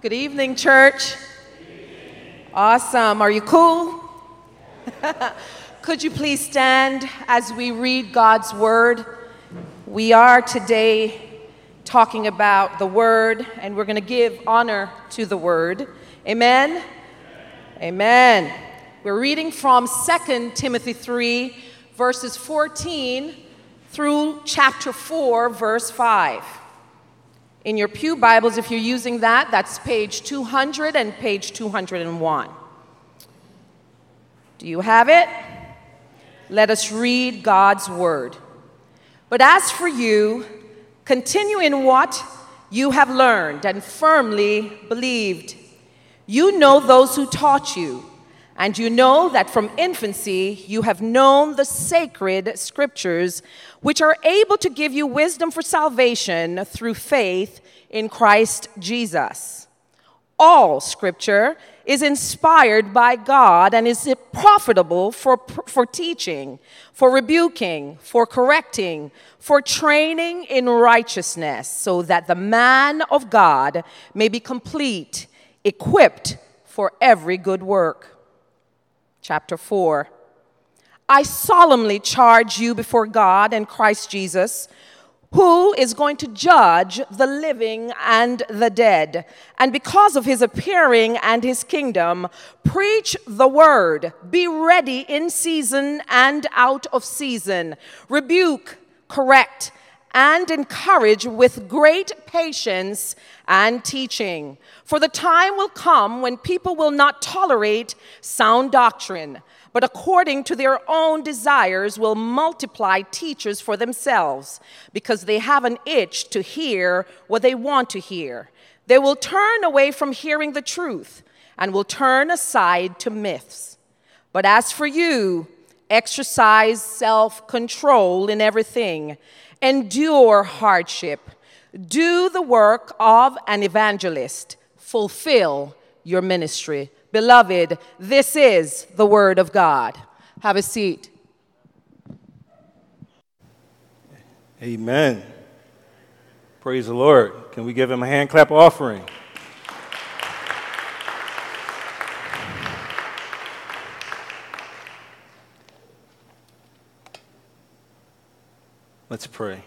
Good evening, church. Awesome. Are you cool? Could you please stand as we read God's word? We are today talking about the word, and we're going to give honor to the word. Amen. Amen. We're reading from 2 Timothy 3, verses 14 through chapter 4, verse 5. In your Pew Bibles, if you're using that, that's page 200 and page 201. Do you have it? Let us read God's word. But as for you, continue in what you have learned and firmly believed. You know those who taught you, and you know that from infancy you have known the sacred scriptures, which are able to give you wisdom for salvation through faith in Christ Jesus. All scripture is inspired by God and is profitable for, for teaching, for rebuking, for correcting, for training in righteousness, so that the man of God may be complete, equipped for every good work. Chapter 4 I solemnly charge you before God and Christ Jesus who is going to judge the living and the dead. And because of his appearing and his kingdom, preach the word. Be ready in season and out of season. Rebuke, correct, and encourage with great patience and teaching. For the time will come when people will not tolerate sound doctrine but according to their own desires will multiply teachers for themselves, because they have an itch to hear what they want to hear. They will turn away from hearing the truth and will turn aside to myths. But as for you, exercise self control in everything, endure hardship, do the work of an evangelist, fulfill your ministry. Beloved, this is the Word of God. Have a seat. Amen. Praise the Lord. Can we give him a hand clap offering? Let's pray.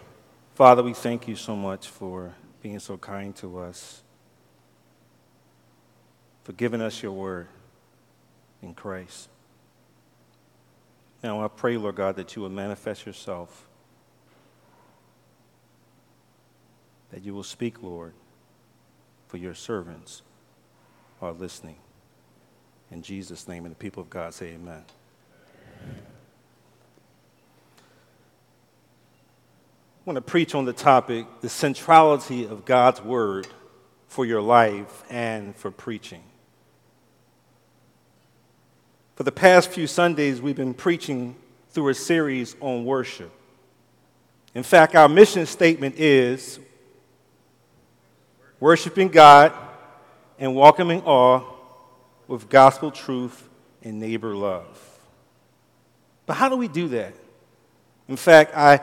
Father, we thank you so much for being so kind to us for giving us your word in Christ. Now I pray, Lord God, that you will manifest yourself, that you will speak, Lord, for your servants are listening. In Jesus' name, and the people of God say amen. I want to preach on the topic the centrality of God's word for your life and for preaching. For the past few Sundays, we've been preaching through a series on worship. In fact, our mission statement is worshiping God and welcoming awe with gospel truth and neighbor love. But how do we do that? In fact, I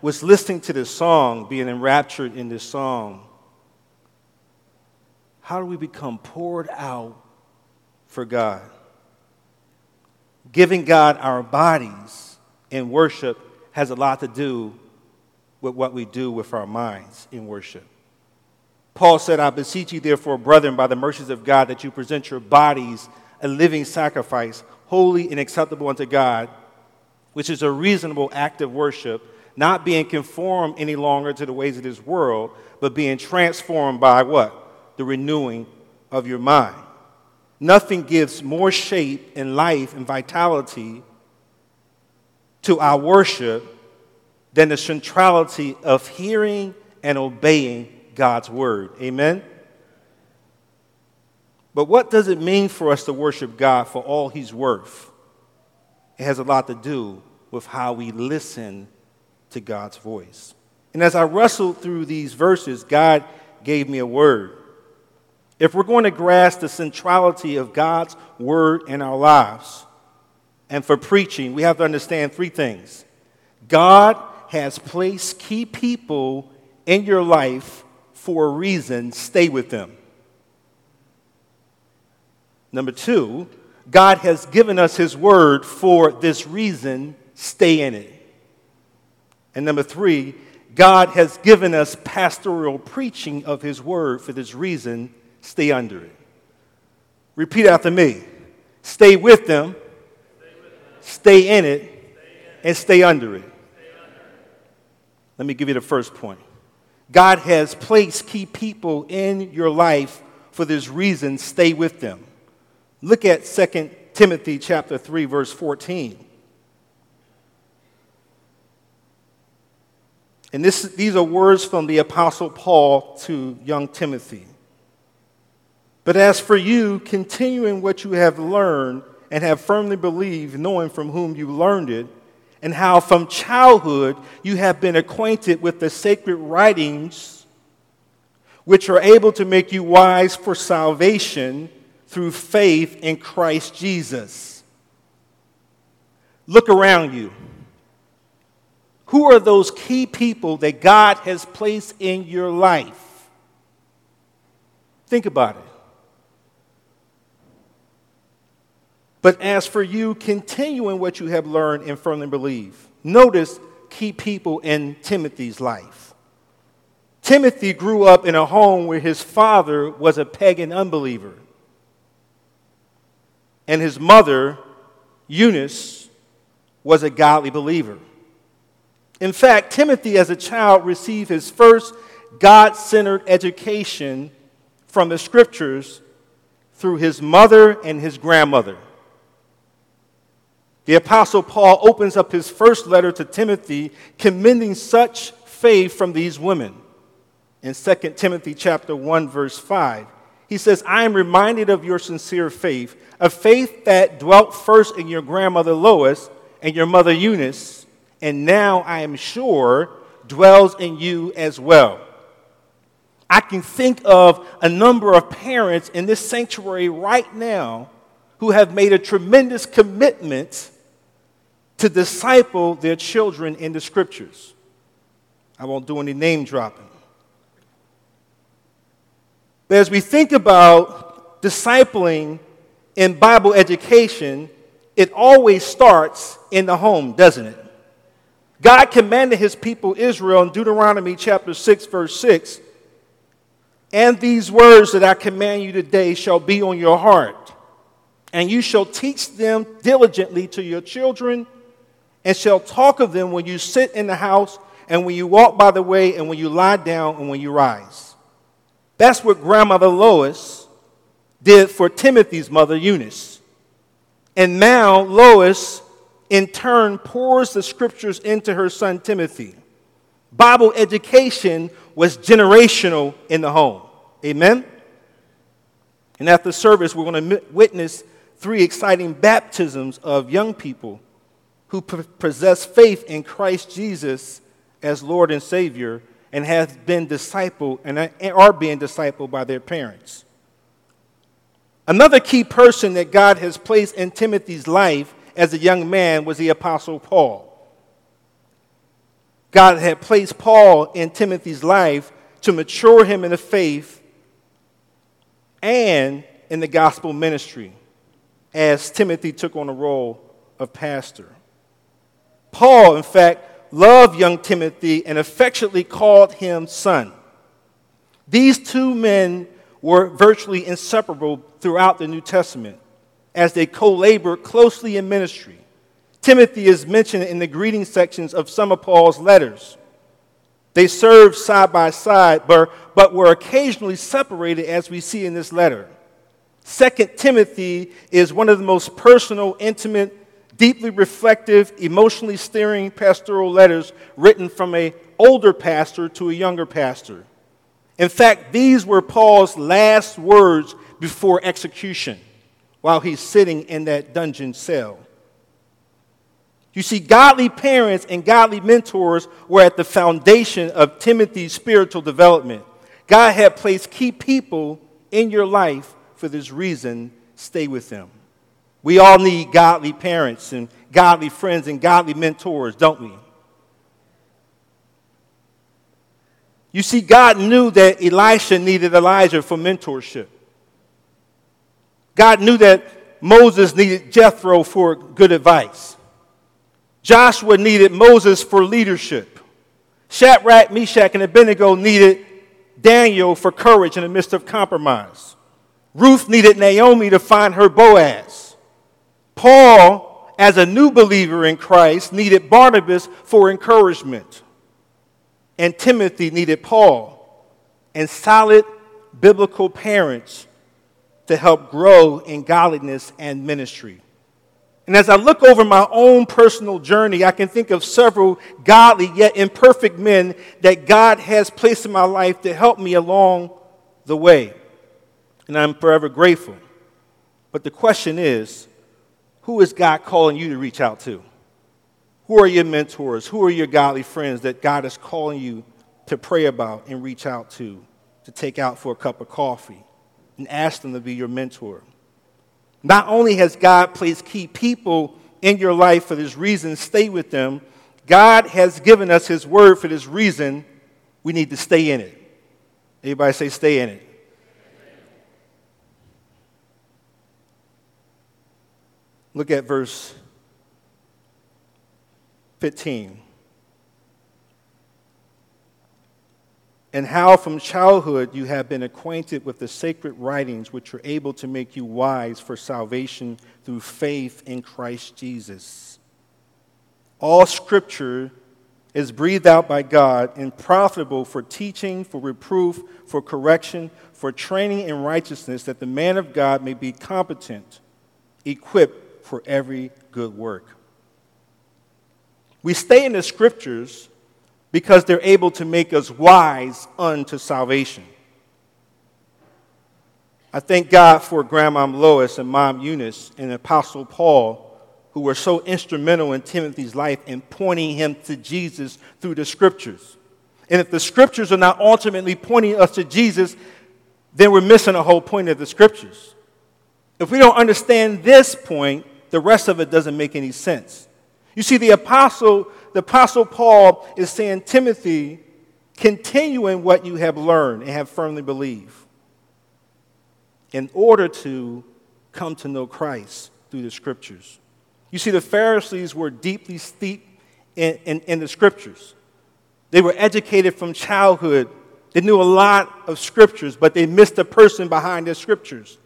was listening to this song, being enraptured in this song. How do we become poured out for God? Giving God our bodies in worship has a lot to do with what we do with our minds in worship. Paul said, I beseech you, therefore, brethren, by the mercies of God, that you present your bodies a living sacrifice, holy and acceptable unto God, which is a reasonable act of worship, not being conformed any longer to the ways of this world, but being transformed by what? The renewing of your mind. Nothing gives more shape and life and vitality to our worship than the centrality of hearing and obeying God's word. Amen? But what does it mean for us to worship God for all He's worth? It has a lot to do with how we listen to God's voice. And as I wrestled through these verses, God gave me a word. If we're going to grasp the centrality of God's word in our lives, and for preaching, we have to understand three things. God has placed key people in your life for a reason, stay with them. Number two, God has given us His word for this reason, stay in it. And number three, God has given us pastoral preaching of His word for this reason, stay under it. Repeat after me stay with them, stay in it, and stay under it. Let me give you the first point. God has placed key people in your life for this reason, stay with them. Look at 2 Timothy chapter 3 verse 14. And this, these are words from the Apostle Paul to young Timothy. But as for you, continue in what you have learned and have firmly believed, knowing from whom you learned it, and how from childhood you have been acquainted with the sacred writings, which are able to make you wise for salvation through faith in Christ Jesus. Look around you. Who are those key people that God has placed in your life? Think about it. But as for you, continue in what you have learned and firmly believe. Notice key people in Timothy's life. Timothy grew up in a home where his father was a pagan unbeliever, and his mother, Eunice, was a godly believer. In fact, Timothy, as a child, received his first God centered education from the scriptures through his mother and his grandmother. The Apostle Paul opens up his first letter to Timothy, commending such faith from these women. In 2 Timothy chapter 1, verse 5, he says, I am reminded of your sincere faith, a faith that dwelt first in your grandmother Lois and your mother Eunice, and now I am sure dwells in you as well. I can think of a number of parents in this sanctuary right now who have made a tremendous commitment to disciple their children in the scriptures. I won't do any name dropping. But as we think about discipling in Bible education, it always starts in the home, doesn't it? God commanded his people Israel in Deuteronomy chapter 6, verse 6 And these words that I command you today shall be on your heart, and you shall teach them diligently to your children and shall talk of them when you sit in the house, and when you walk by the way, and when you lie down, and when you rise. That's what grandmother Lois did for Timothy's mother Eunice. And now Lois, in turn, pours the scriptures into her son Timothy. Bible education was generational in the home. Amen? And after service, we're going to witness three exciting baptisms of young people who possess faith in Christ Jesus as Lord and Savior and have been discipled and are being discipled by their parents. Another key person that God has placed in Timothy's life as a young man was the Apostle Paul. God had placed Paul in Timothy's life to mature him in the faith and in the gospel ministry as Timothy took on the role of pastor. Paul, in fact, loved young Timothy and affectionately called him son. These two men were virtually inseparable throughout the New Testament as they co labored closely in ministry. Timothy is mentioned in the greeting sections of some of Paul's letters. They served side by side, but, but were occasionally separated, as we see in this letter. Second Timothy is one of the most personal, intimate deeply reflective, emotionally stirring pastoral letters written from an older pastor to a younger pastor. In fact, these were Paul's last words before execution while he's sitting in that dungeon cell. You see, godly parents and godly mentors were at the foundation of Timothy's spiritual development. God had placed key people in your life for this reason. Stay with them. We all need godly parents and godly friends and godly mentors, don't we? You see, God knew that Elisha needed Elijah for mentorship. God knew that Moses needed Jethro for good advice. Joshua needed Moses for leadership. Shadrach, Meshach, and Abednego needed Daniel for courage in the midst of compromise. Ruth needed Naomi to find her Boaz. Paul, as a new believer in Christ, needed Barnabas for encouragement. And Timothy needed Paul and solid biblical parents to help grow in godliness and ministry. And as I look over my own personal journey, I can think of several godly yet imperfect men that God has placed in my life to help me along the way. And I'm forever grateful. But the question is who is God calling you to reach out to? Who are your mentors? Who are your godly friends that God is calling you to pray about and reach out to, to take out for a cup of coffee and ask them to be your mentor? Not only has God placed key people in your life for this reason, stay with them, God has given us His word for this reason. We need to stay in it. Everybody say, stay in it. Look at verse 15. and how from childhood you have been acquainted with the sacred writings which are able to make you wise for salvation through faith in Christ Jesus. All scripture is breathed out by God and profitable for teaching, for reproof, for correction, for training in righteousness, that the man of God may be competent, equipped for every good work. We stay in the scriptures because they're able to make us wise unto salvation. I thank God for Grandma Lois and Mom Eunice and Apostle Paul, who were so instrumental in Timothy's life in pointing him to Jesus through the scriptures. And if the scriptures are not ultimately pointing us to Jesus, then we're missing the whole point of the scriptures. If we don't understand this point, the rest of it doesn't make any sense. You see, the apostle the Apostle Paul is saying, Timothy, continue in what you have learned and have firmly believed in order to come to know Christ through the scriptures. You see, the Pharisees were deeply steeped in, in, in the scriptures. They were educated from childhood. They knew a lot of scriptures, but they missed the person behind the scriptures.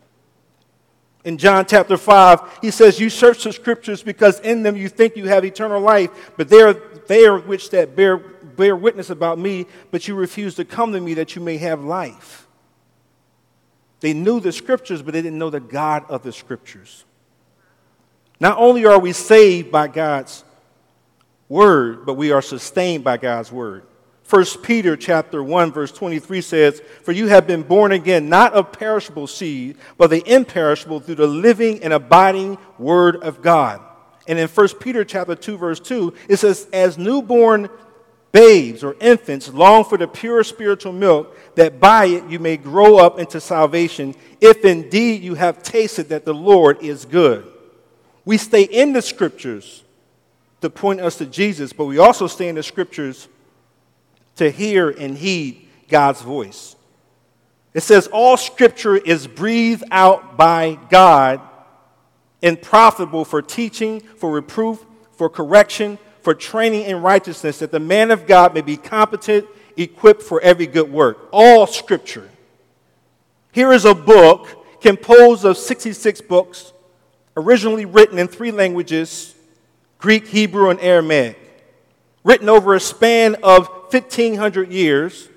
In John chapter 5, he says, You search the scriptures because in them you think you have eternal life, but they are, they are which that bear, bear witness about me, but you refuse to come to me that you may have life. They knew the scriptures, but they didn't know the God of the scriptures. Not only are we saved by God's word, but we are sustained by God's word. 1 Peter chapter 1 verse 23 says, "For you have been born again not of perishable seed, but the imperishable through the living and abiding word of God." And in 1 Peter chapter 2 verse 2, it says, "As newborn babes or infants long for the pure spiritual milk, that by it you may grow up into salvation, if indeed you have tasted that the Lord is good." We stay in the scriptures to point us to Jesus, but we also stay in the scriptures to hear and heed God's voice. It says, All scripture is breathed out by God and profitable for teaching, for reproof, for correction, for training in righteousness, that the man of God may be competent, equipped for every good work. All scripture. Here is a book composed of 66 books, originally written in three languages Greek, Hebrew, and Aramaic, written over a span of 1,500 years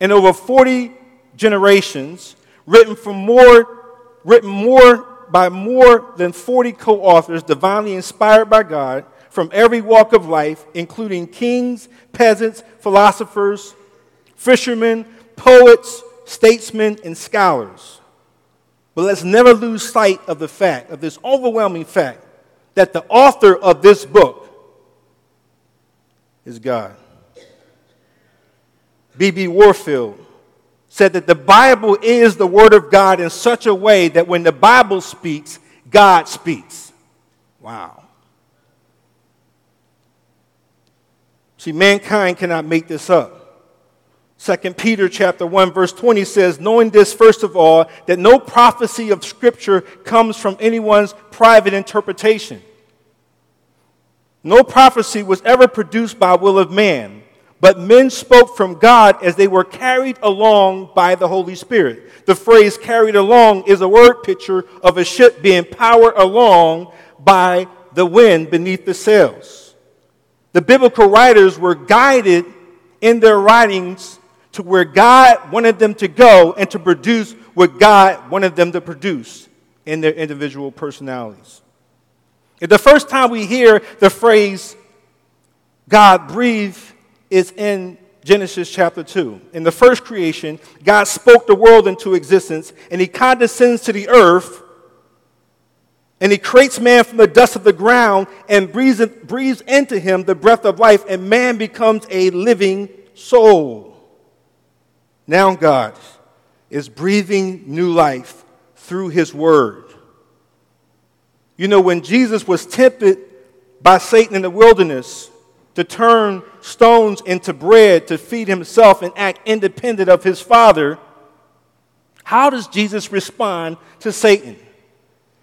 and over 40 generations, written, from more, written more by more than 40 co authors, divinely inspired by God from every walk of life, including kings, peasants, philosophers, fishermen, poets, statesmen, and scholars. But let's never lose sight of the fact, of this overwhelming fact, that the author of this book is God. B.B. Warfield said that the Bible is the Word of God in such a way that when the Bible speaks, God speaks. Wow. See, mankind cannot make this up. 2 Peter chapter 1 verse 20 says, knowing this first of all, that no prophecy of scripture comes from anyone's private interpretation. No prophecy was ever produced by will of man, but men spoke from God as they were carried along by the Holy Spirit. The phrase carried along is a word picture of a ship being powered along by the wind beneath the sails. The biblical writers were guided in their writings to where God wanted them to go and to produce what God wanted them to produce in their individual personalities. The first time we hear the phrase God breathed is in Genesis chapter 2. In the first creation, God spoke the world into existence and he condescends to the earth and he creates man from the dust of the ground and breathes, breathes into him the breath of life, and man becomes a living soul. Now God is breathing new life through his word. You know, when Jesus was tempted by Satan in the wilderness to turn stones into bread to feed himself and act independent of his Father, how does Jesus respond to Satan?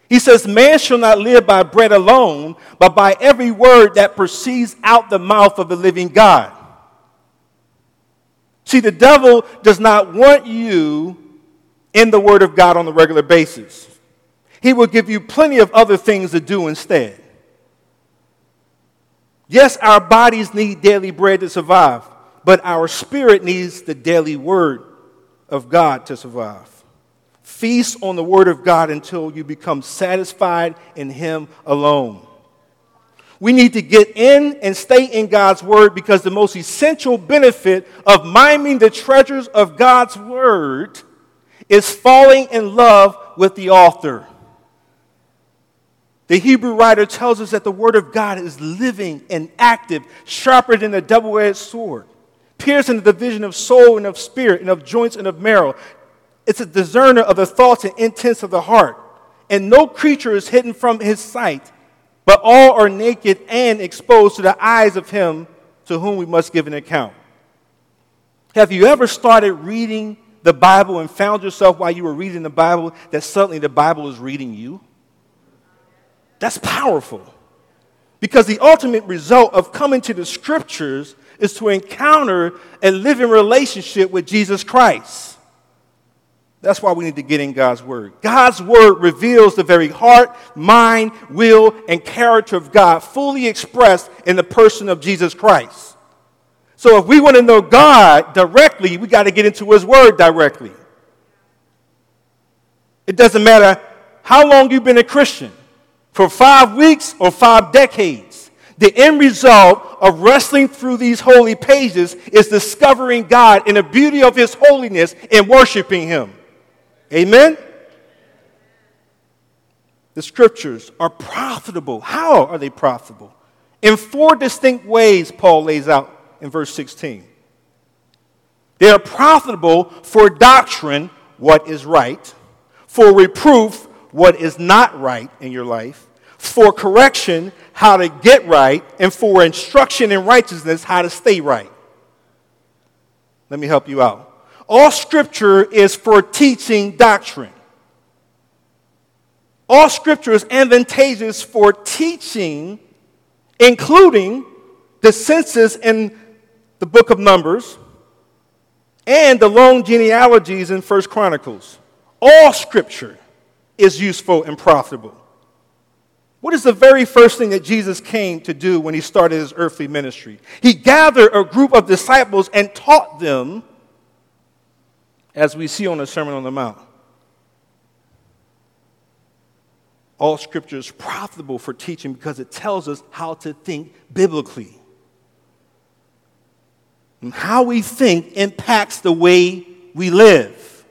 He says, Man shall not live by bread alone, but by every word that proceeds out the mouth of the living God. See, the devil does not want you in the Word of God on a regular basis. He will give you plenty of other things to do instead. Yes, our bodies need daily bread to survive, but our spirit needs the daily Word of God to survive. Feast on the Word of God until you become satisfied in Him alone. We need to get in and stay in God's Word because the most essential benefit of miming the treasures of God's Word is falling in love with the author. The Hebrew writer tells us that the Word of God is living and active, sharper than a double edged sword, piercing the division of soul and of spirit and of joints and of marrow. It's a discerner of the thoughts and intents of the heart. And no creature is hidden from his sight but all are naked and exposed to the eyes of him to whom we must give an account. Have you ever started reading the Bible and found yourself while you were reading the Bible that suddenly the Bible is reading you? That's powerful. Because the ultimate result of coming to the scriptures is to encounter a living relationship with Jesus Christ. That's why we need to get in God's Word. God's Word reveals the very heart, mind, will, and character of God fully expressed in the person of Jesus Christ. So if we want to know God directly, we got to get into His Word directly. It doesn't matter how long you've been a Christian, for five weeks or five decades. The end result of wrestling through these holy pages is discovering God in the beauty of His holiness and worshiping Him. Amen? The scriptures are profitable. How are they profitable? In four distinct ways, Paul lays out in verse 16. They are profitable for doctrine, what is right, for reproof, what is not right in your life, for correction, how to get right, and for instruction in righteousness, how to stay right. Let me help you out. All scripture is for teaching doctrine. All scripture is advantageous for teaching, including the census in the book of Numbers and the long genealogies in First Chronicles. All scripture is useful and profitable. What is the very first thing that Jesus came to do when he started his earthly ministry? He gathered a group of disciples and taught them as we see on the Sermon on the Mount. All scripture is profitable for teaching because it tells us how to think biblically. And how we think impacts the way we live.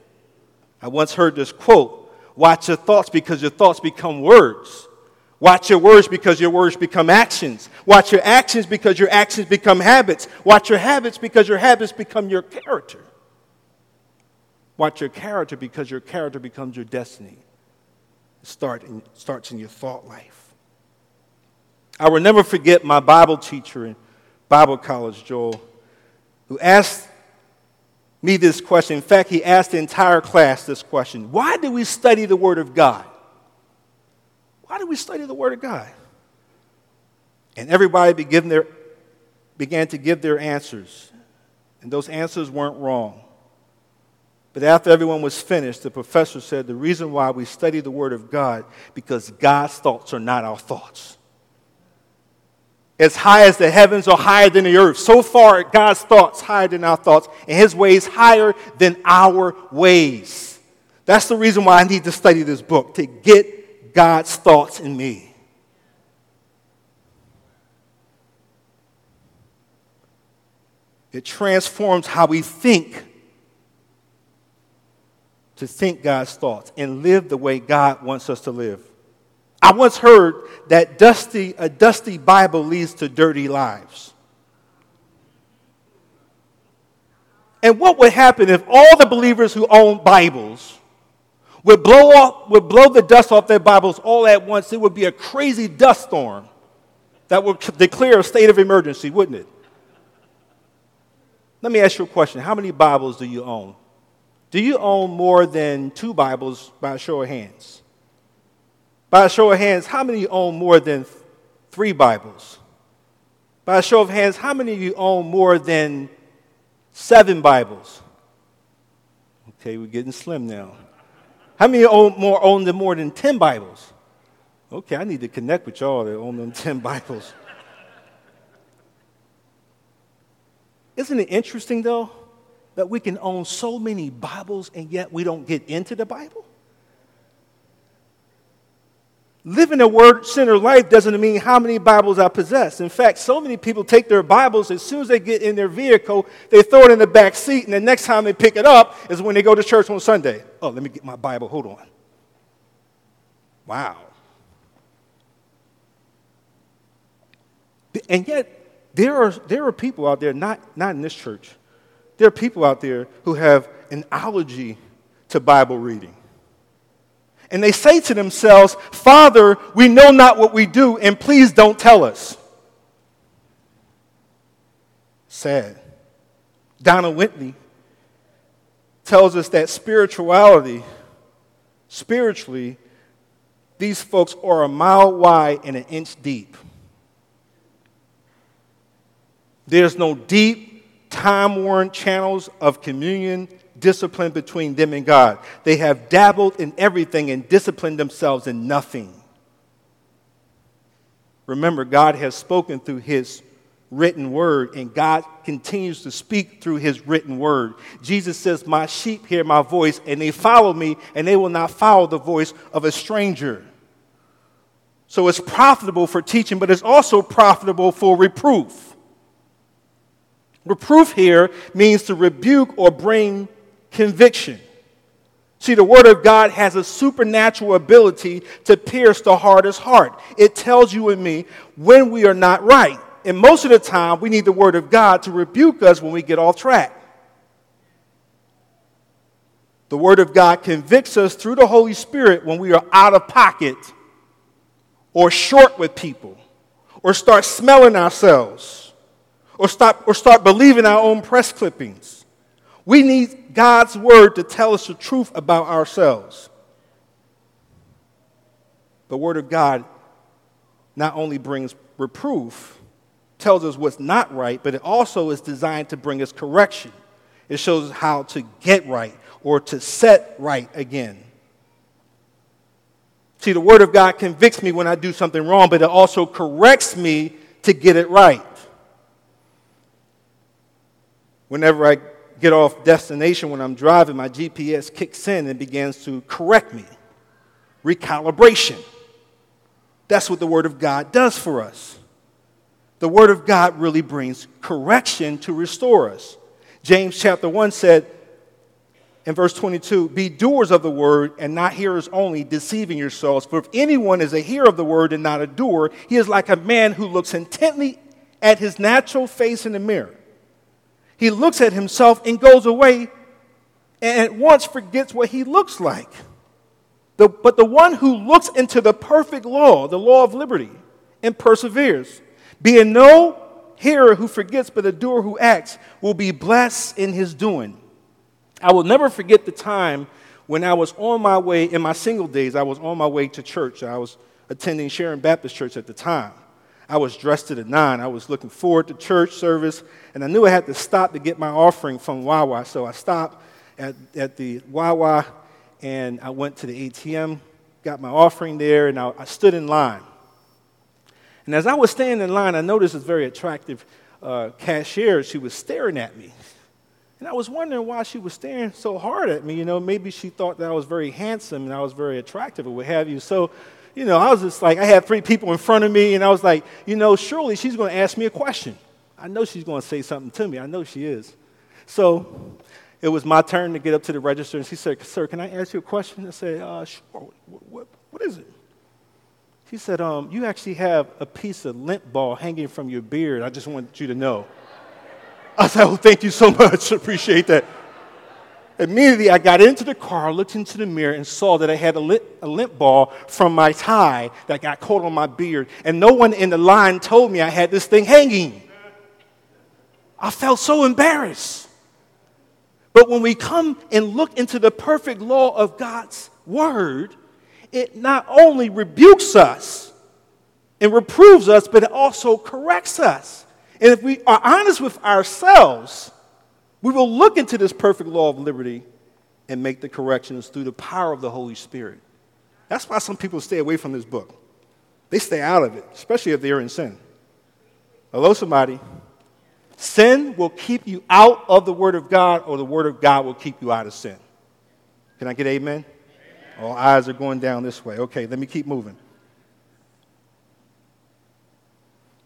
I once heard this quote Watch your thoughts because your thoughts become words. Watch your words because your words become actions. Watch your actions because your actions become habits. Watch your habits because your habits become your character. Watch your character because your character becomes your destiny. It start in, starts in your thought life. I will never forget my Bible teacher in Bible college, Joel, who asked me this question. In fact, he asked the entire class this question Why do we study the Word of God? Why do we study the Word of God? And everybody began, their, began to give their answers. And those answers weren't wrong. But after everyone was finished, the professor said, The reason why we study the Word of God, because God's thoughts are not our thoughts as high as the heavens or higher than the earth. So far, God's thoughts higher than our thoughts, and his ways higher than our ways. That's the reason why I need to study this book, to get God's thoughts in me. It transforms how we think to think God's thoughts and live the way God wants us to live. I once heard that dusty, a dusty Bible leads to dirty lives. And what would happen if all the believers who own Bibles would blow, off, would blow the dust off their Bibles all at once? It would be a crazy dust storm that would declare a state of emergency, wouldn't it? Let me ask you a question. How many Bibles do you own? Do you own more than two Bibles by a show of hands? By a show of hands, how many own more than three Bibles? By a show of hands, how many of you own more than seven Bibles? Okay, we're getting slim now. How many own more own than more than ten Bibles? Okay, I need to connect with y'all that own them ten Bibles. Isn't it interesting though that we can own so many Bibles and yet we don't get into the Bible? Living a word centered life doesn't mean how many Bibles I possess. In fact, so many people take their Bibles as soon as they get in their vehicle, they throw it in the back seat, and the next time they pick it up is when they go to church on Sunday. Oh, let me get my Bible. Hold on. Wow. And yet, there are, there are people out there, not, not in this church, there are people out there who have an allergy to Bible reading and they say to themselves, Father, we know not what we do, and please don't tell us. Sad. Don Whitney tells us that spirituality, spiritually, these folks are a mile wide and an inch deep. There's no deep, time worn channels of communion discipline between them and God. They have dabbled in everything and disciplined themselves in nothing. Remember, God has spoken through His written word, and God continues to speak through His written word. Jesus says, My sheep hear my voice, and they follow me, and they will not follow the voice of a stranger. So it's profitable for teaching, but it's also profitable for reproof. Reproof here means to rebuke or bring conviction. See, the Word of God has a supernatural ability to pierce the hardest heart. It tells you and me when we are not right. And most of the time, we need the Word of God to rebuke us when we get off track. The Word of God convicts us through the Holy Spirit when we are out of pocket or short with people or start smelling ourselves or, stop, or start believing our own press clippings. We need God's word to tell us the truth about ourselves. The word of God not only brings reproof, tells us what's not right, but it also is designed to bring us correction. It shows us how to get right or to set right again. See, the Word of God convicts me when I do something wrong, but it also corrects me to get it right. Whenever I get off destination when I'm driving, my GPS kicks in and begins to correct me. Recalibration. That's what the Word of God does for us. The Word of God really brings correction to restore us. James chapter 1 said in verse 22 Be doers of the Word and not hearers only, deceiving yourselves. For if anyone is a hearer of the Word and not a doer, he is like a man who looks intently at his natural face in the mirror he looks at himself and goes away and at once forgets what he looks like. The, but the one who looks into the perfect law, the law of liberty, and perseveres, being no hearer who forgets, but a doer who acts, will be blessed in his doing. I will never forget the time when I was on my way, in my single days, I was on my way to church. I was attending Sharon Baptist Church at the time. I was dressed to the nine. I was looking forward to church service, and I knew I had to stop to get my offering from Wawa. So I stopped at, at the Wawa and I went to the ATM, got my offering there, and I, I stood in line. And as I was standing in line, I noticed this very attractive uh, cashier. She was staring at me. And I was wondering why she was staring so hard at me. You know, maybe she thought that I was very handsome and I was very attractive or what have you. So, you know, I was just like, I had three people in front of me, and I was like, you know, surely she's going to ask me a question. I know she's going to say something to me. I know she is. So it was my turn to get up to the register, and she said, Sir, can I ask you a question? I said, uh, Sure. What, what, what is it? She said, um, You actually have a piece of lint ball hanging from your beard. I just want you to know. I said, Oh, thank you so much. Appreciate that. Immediately, I got into the car, looked into the mirror, and saw that I had a lint, a lint ball from my tie that got caught on my beard. And no one in the line told me I had this thing hanging. I felt so embarrassed. But when we come and look into the perfect law of God's word, it not only rebukes us and reproves us, but it also corrects us. And if we are honest with ourselves, we will look into this perfect law of liberty and make the corrections through the power of the Holy Spirit. That's why some people stay away from this book. They stay out of it, especially if they're in sin. Hello, somebody. Sin will keep you out of the Word of God, or the Word of God will keep you out of sin. Can I get amen? amen? All eyes are going down this way. Okay, let me keep moving.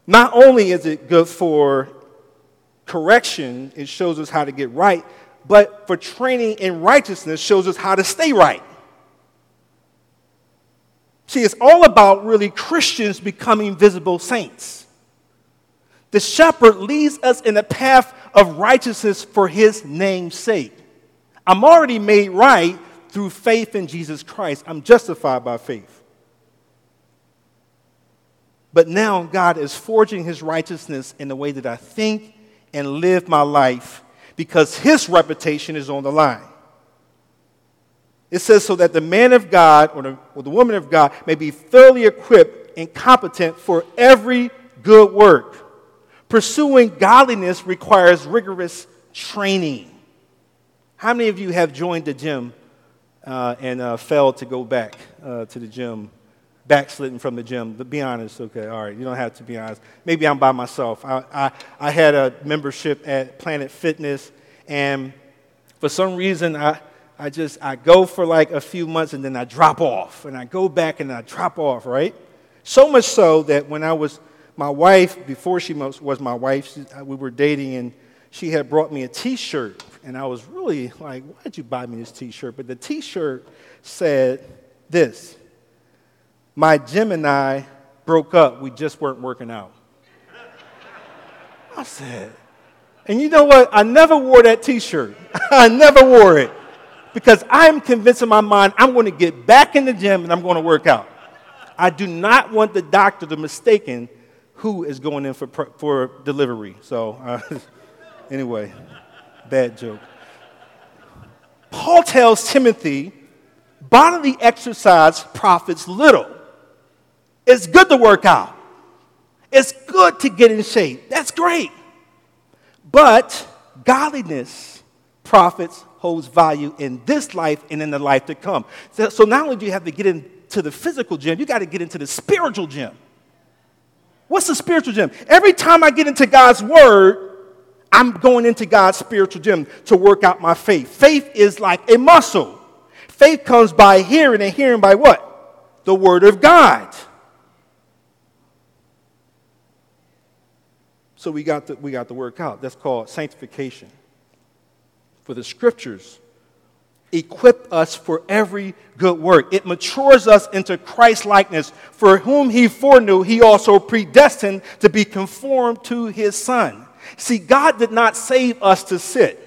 Not only is it good for correction, it shows us how to get right, but for training in righteousness shows us how to stay right. See, it's all about really Christians becoming visible saints. The shepherd leads us in a path of righteousness for his name's sake. I'm already made right through faith in Jesus Christ. I'm justified by faith. But now God is forging his righteousness in the way that I think and live my life because his reputation is on the line. It says, so that the man of God or the, or the woman of God may be thoroughly equipped and competent for every good work. Pursuing godliness requires rigorous training. How many of you have joined the gym uh, and uh, failed to go back uh, to the gym backslidden from the gym. But be honest, okay, all right, you don't have to be honest. Maybe I'm by myself. I, I, I had a membership at Planet Fitness, and for some reason, I, I just, I go for like a few months and then I drop off, and I go back and I drop off, right? So much so that when I was, my wife, before she was my wife, she, uh, we were dating, and she had brought me a t-shirt, and I was really like, why'd you buy me this t-shirt? But the t-shirt said this, my gym and I broke up. We just weren't working out. I said, and you know what? I never wore that t shirt. I never wore it because I'm convinced in my mind I'm going to get back in the gym and I'm going to work out. I do not want the doctor to mistaken who is going in for, for delivery. So, uh, anyway, bad joke. Paul tells Timothy bodily exercise profits little. It's good to work out. It's good to get in shape. That's great. But godliness profits holds value in this life and in the life to come. So, so not only do you have to get into the physical gym, you got to get into the spiritual gym. What's the spiritual gym? Every time I get into God's word, I'm going into God's spiritual gym to work out my faith. Faith is like a muscle. Faith comes by hearing, and hearing by what? The word of God. So we got, to, we got to work out. That's called sanctification. For the scriptures equip us for every good work. It matures us into Christ likeness, for whom he foreknew, he also predestined to be conformed to his son. See, God did not save us to sit.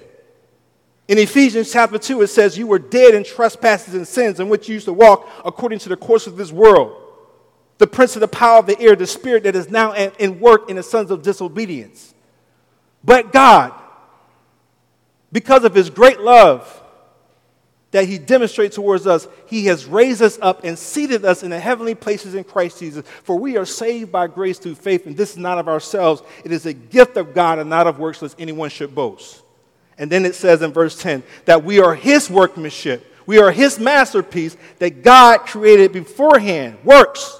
In Ephesians chapter 2, it says, You were dead in trespasses and sins in which you used to walk according to the course of this world the prince of the power of the air, the spirit that is now in work in the sons of disobedience. But God, Because of his great love that he demonstrates towards us, he has raised us up and seated us in the heavenly places in Christ Jesus. For we are saved by grace through faith, and this is not of ourselves. It is a gift of God and not of works, lest anyone should boast. And then it says in verse 10 that we are his workmanship. We are his masterpiece that God created beforehand, works,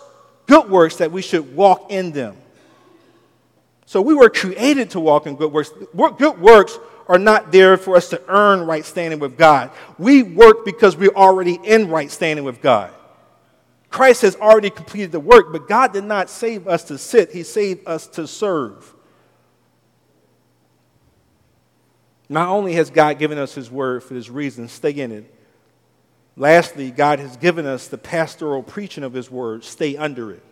good works, that we should walk in them. So we were created to walk in good works. Good works are not there for us to earn right standing with God. We work because we're already in right standing with God. Christ has already completed the work, but God did not save us to sit, He saved us to serve. Not only has God given us His word for this reason, stay in it. Lastly, God has given us the pastoral preaching of His word, stay under it.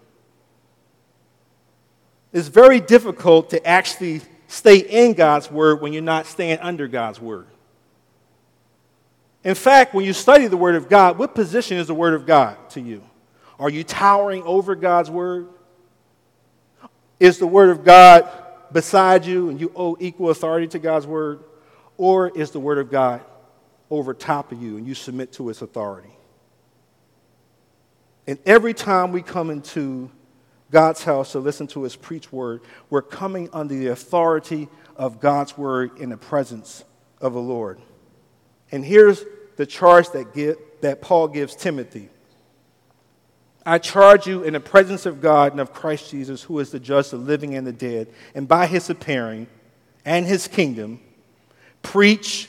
It's very difficult to actually stay in God's word when you're not staying under God's word. In fact, when you study the word of God, what position is the word of God to you? Are you towering over God's word? Is the word of God beside you and you owe equal authority to God's word? Or is the word of God over top of you and you submit to its authority? And every time we come into God's house to listen to his preached word, we're coming under the authority of God's word in the presence of the Lord. And here's the charge that, that Paul gives Timothy I charge you in the presence of God and of Christ Jesus, who is the judge of living and the dead, and by his appearing and his kingdom, preach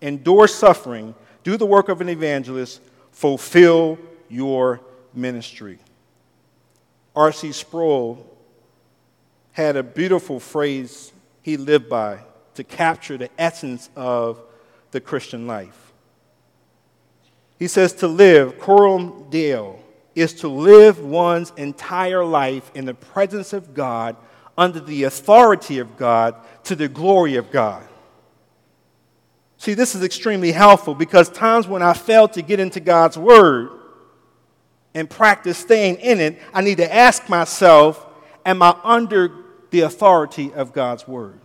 endure suffering, do the work of an evangelist, fulfill your ministry. R.C. Sproul had a beautiful phrase he lived by to capture the essence of the Christian life. He says, To live, coram deo, is to live one's entire life in the presence of God, under the authority of God, to the glory of God. See, this is extremely helpful because times when I fail to get into God's Word, and practice staying in it, I need to ask myself, am I under the authority of God's word?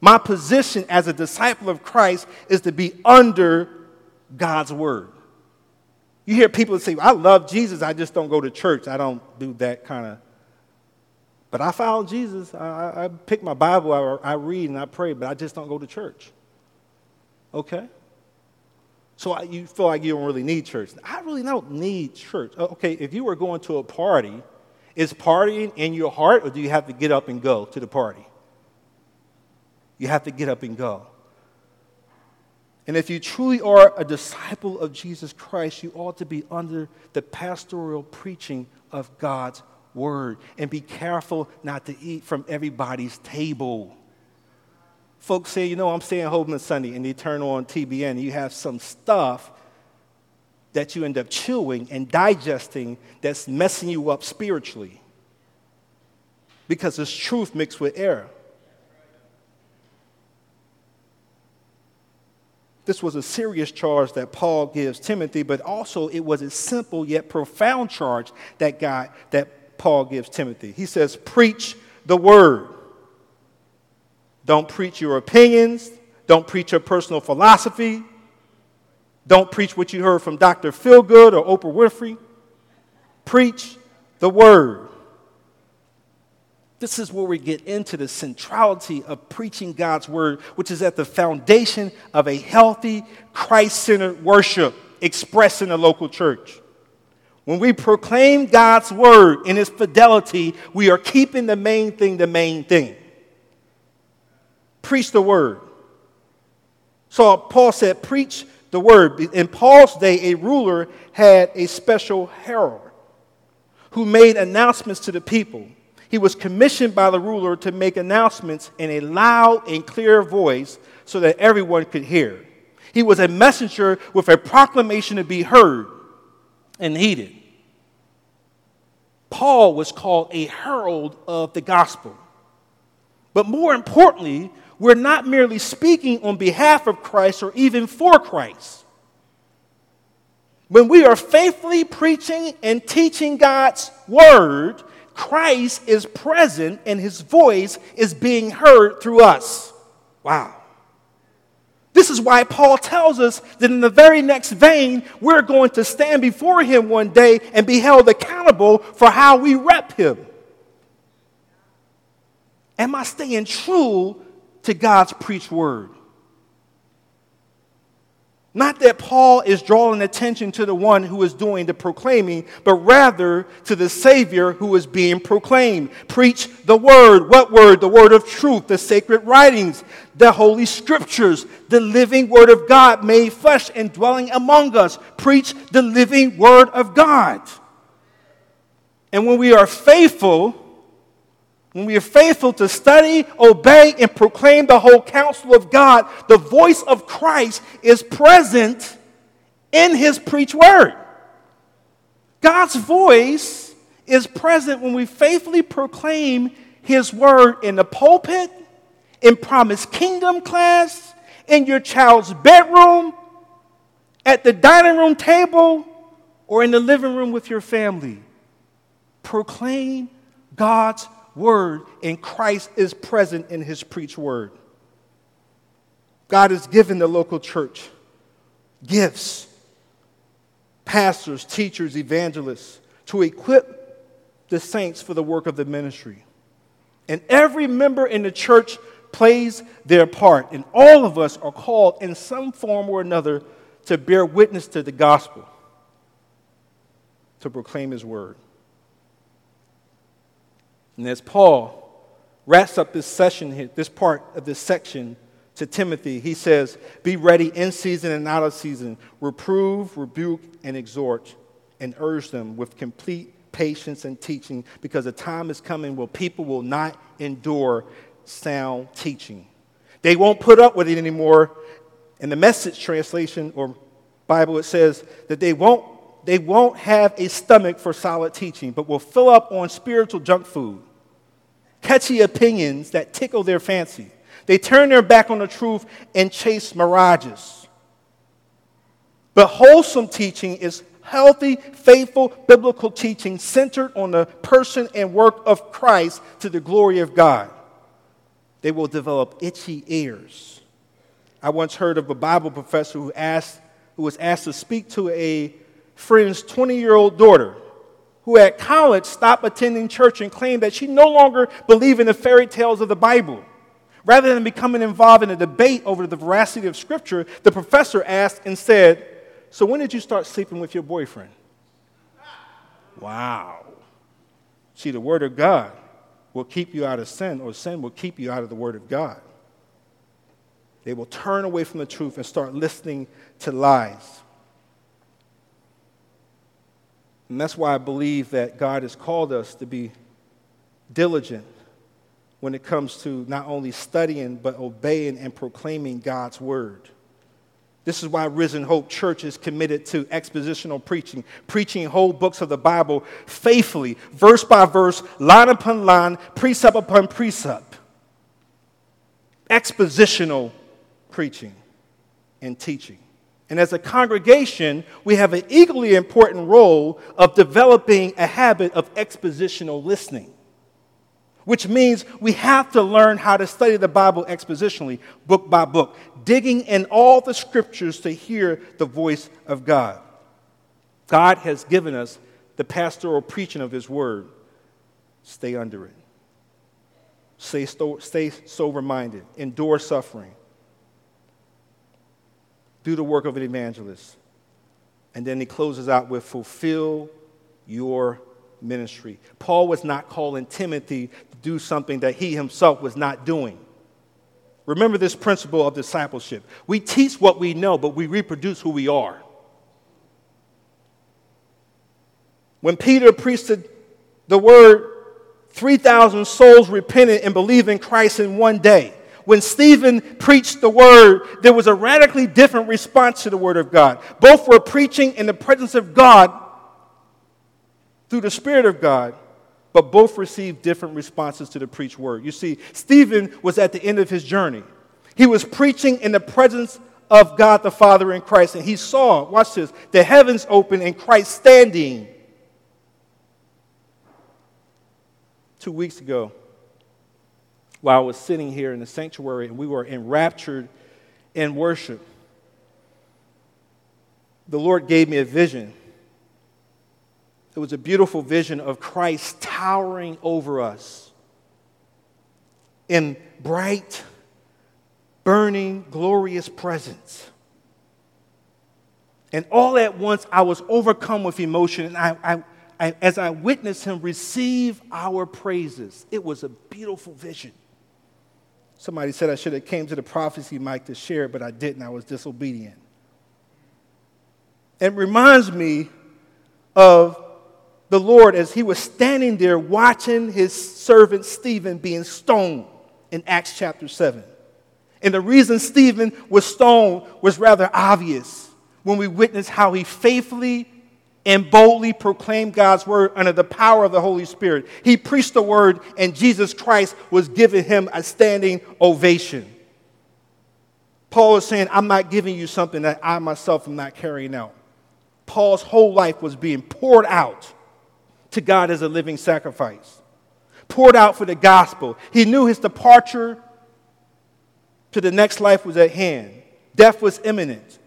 My position as a disciple of Christ is to be under God's word. You hear people say, I love Jesus, I just don't go to church. I don't do that kind of. But I follow Jesus. I, I pick my Bible, I, I read and I pray, but I just don't go to church. Okay? So you feel like you don't really need church. I really don't need church. Okay, if you were going to a party, is partying in your heart or do you have to get up and go to the party? You have to get up and go. And if you truly are a disciple of Jesus Christ, you ought to be under the pastoral preaching of God's word and be careful not to eat from everybody's table folks say, you know, I'm staying home on Sunday, and they turn on TBN, you have some stuff that you end up chewing and digesting that's messing you up spiritually. Because it's truth mixed with error. This was a serious charge that Paul gives Timothy, but also it was a simple yet profound charge that God that Paul gives Timothy. He says, "Preach the word." Don't preach your opinions. Don't preach your personal philosophy. Don't preach what you heard from Dr. Feelgood or Oprah Winfrey. Preach the word. This is where we get into the centrality of preaching God's word, which is at the foundation of a healthy, Christ centered worship expressed in a local church. When we proclaim God's word in its fidelity, we are keeping the main thing the main thing preach the word. So Paul said, preach the word. In Paul's day, a ruler had a special herald who made announcements to the people. He was commissioned by the ruler to make announcements in a loud and clear voice so that everyone could hear. He was a messenger with a proclamation to be heard and heeded. Paul was called a herald of the gospel. But more importantly, we're not merely speaking on behalf of Christ or even for Christ. When we are faithfully preaching and teaching God's word, Christ is present and his voice is being heard through us. Wow. This is why Paul tells us that in the very next vein, we're going to stand before him one day and be held accountable for how we rep him. Am I staying true to God's preached word? Not that Paul is drawing attention to the one who is doing the proclaiming, but rather to the Savior who is being proclaimed. Preach the word. What word? The word of truth, the sacred writings, the holy scriptures, the living word of God made flesh and dwelling among us. Preach the living word of God. And when we are faithful, when we are faithful to study, obey, and proclaim the whole counsel of God, the voice of Christ is present in his preached word. God's voice is present when we faithfully proclaim his word in the pulpit, in promised kingdom class, in your child's bedroom, at the dining room table, or in the living room with your family. Proclaim God's word, and Christ is present in his preached word. God has given the local church gifts, pastors, teachers, evangelists to equip the saints for the work of the ministry. And every member in the church plays their part, and all of us are called in some form or another to bear witness to the gospel, to proclaim his word. And as Paul wraps up this session here, this part of this section to Timothy, he says, Be ready in season and out of season, reprove, rebuke, and exhort, and urge them with complete patience and teaching, because a time is coming where people will not endure sound teaching. They won't put up with it anymore. In the message translation or Bible, it says that they won't, they won't have a stomach for solid teaching, but will fill up on spiritual junk food catchy opinions that tickle their fancy. They turn their back on the truth and chase mirages. But wholesome teaching is healthy, faithful, biblical teaching centered on the person and work of Christ to the glory of God. They will develop itchy ears. I once heard of a Bible professor who, asked, who was asked to speak to a friend's 20 year old daughter who at college stopped attending church and claimed that she no longer believed in the fairy tales of the Bible. Rather than becoming involved in a debate over the veracity of Scripture, the professor asked and said, So when did you start sleeping with your boyfriend? Wow. See, the Word of God will keep you out of sin, or sin will keep you out of the Word of God. They will turn away from the truth and start listening to lies. And that's why I believe that God has called us to be diligent when it comes to not only studying, but obeying and proclaiming God's word. This is why Risen Hope Church is committed to expositional preaching, preaching whole books of the Bible faithfully, verse by verse, line upon line, precept upon precept. Expositional preaching and teaching. And as a congregation, we have an equally important role of developing a habit of expositional listening, which means we have to learn how to study the Bible expositionally, book by book, digging in all the scriptures to hear the voice of God. God has given us the pastoral preaching of His word. Stay under it. Stay, stay sober minded. Endure suffering do the work of an evangelist. And then he closes out with fulfill your ministry. Paul was not calling Timothy to do something that he himself was not doing. Remember this principle of discipleship. We teach what we know, but we reproduce who we are. When Peter preached the word, 3,000 souls repented and believed in Christ in one day. When Stephen preached the word, there was a radically different response to the word of God. Both were preaching in the presence of God through the Spirit of God, but both received different responses to the preached word. You see, Stephen was at the end of his journey. He was preaching in the presence of God the Father in Christ, and he saw, watch this, the heavens open and Christ standing. Two weeks ago, while I was sitting here in the sanctuary and we were enraptured in worship, the Lord gave me a vision it was a beautiful vision of Christ towering over us in bright, burning, glorious presence. And all at once, I was overcome with emotion, and I, I, I, as I witnessed him receive our praises, it was a beautiful vision. Somebody said I should have came to the prophecy mic to share it, but I didn't. I was disobedient. It reminds me of the Lord as he was standing there watching his servant Stephen being stoned in Acts chapter 7. And the reason Stephen was stoned was rather obvious when we witness how he faithfully and boldly proclaimed God's word under the power of the Holy Spirit. He preached the word, and Jesus Christ was giving him a standing ovation. Paul is saying, I'm not giving you something that I myself am not carrying out. Paul's whole life was being poured out to God as a living sacrifice, poured out for the gospel. He knew his departure to the next life was at hand, death was imminent.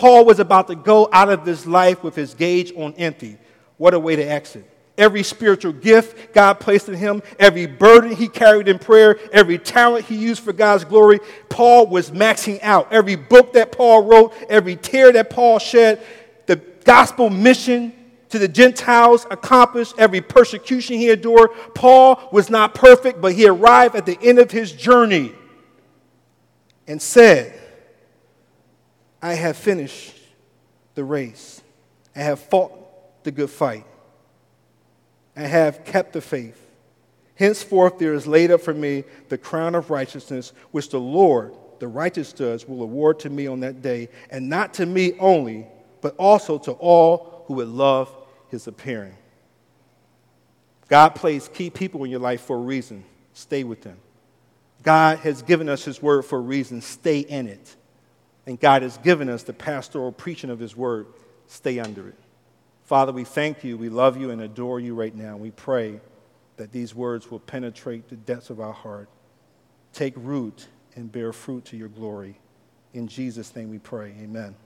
Paul was about to go out of this life with his gauge on empty. What a way to exit. Every spiritual gift God placed in him, every burden he carried in prayer, every talent he used for God's glory, Paul was maxing out. Every book that Paul wrote, every tear that Paul shed, the gospel mission to the Gentiles accomplished every persecution he endured. Paul was not perfect, but he arrived at the end of his journey and said, I have finished the race. I have fought the good fight. I have kept the faith. Henceforth, there is laid up for me the crown of righteousness, which the Lord, the righteous judge, will award to me on that day, and not to me only, but also to all who would love his appearing. God placed key people in your life for a reason. Stay with them. God has given us his word for a reason. Stay in it. And God has given us the pastoral preaching of his word. Stay under it. Father, we thank you, we love you, and adore you right now. We pray that these words will penetrate the depths of our heart, take root, and bear fruit to your glory. In Jesus' name we pray. Amen.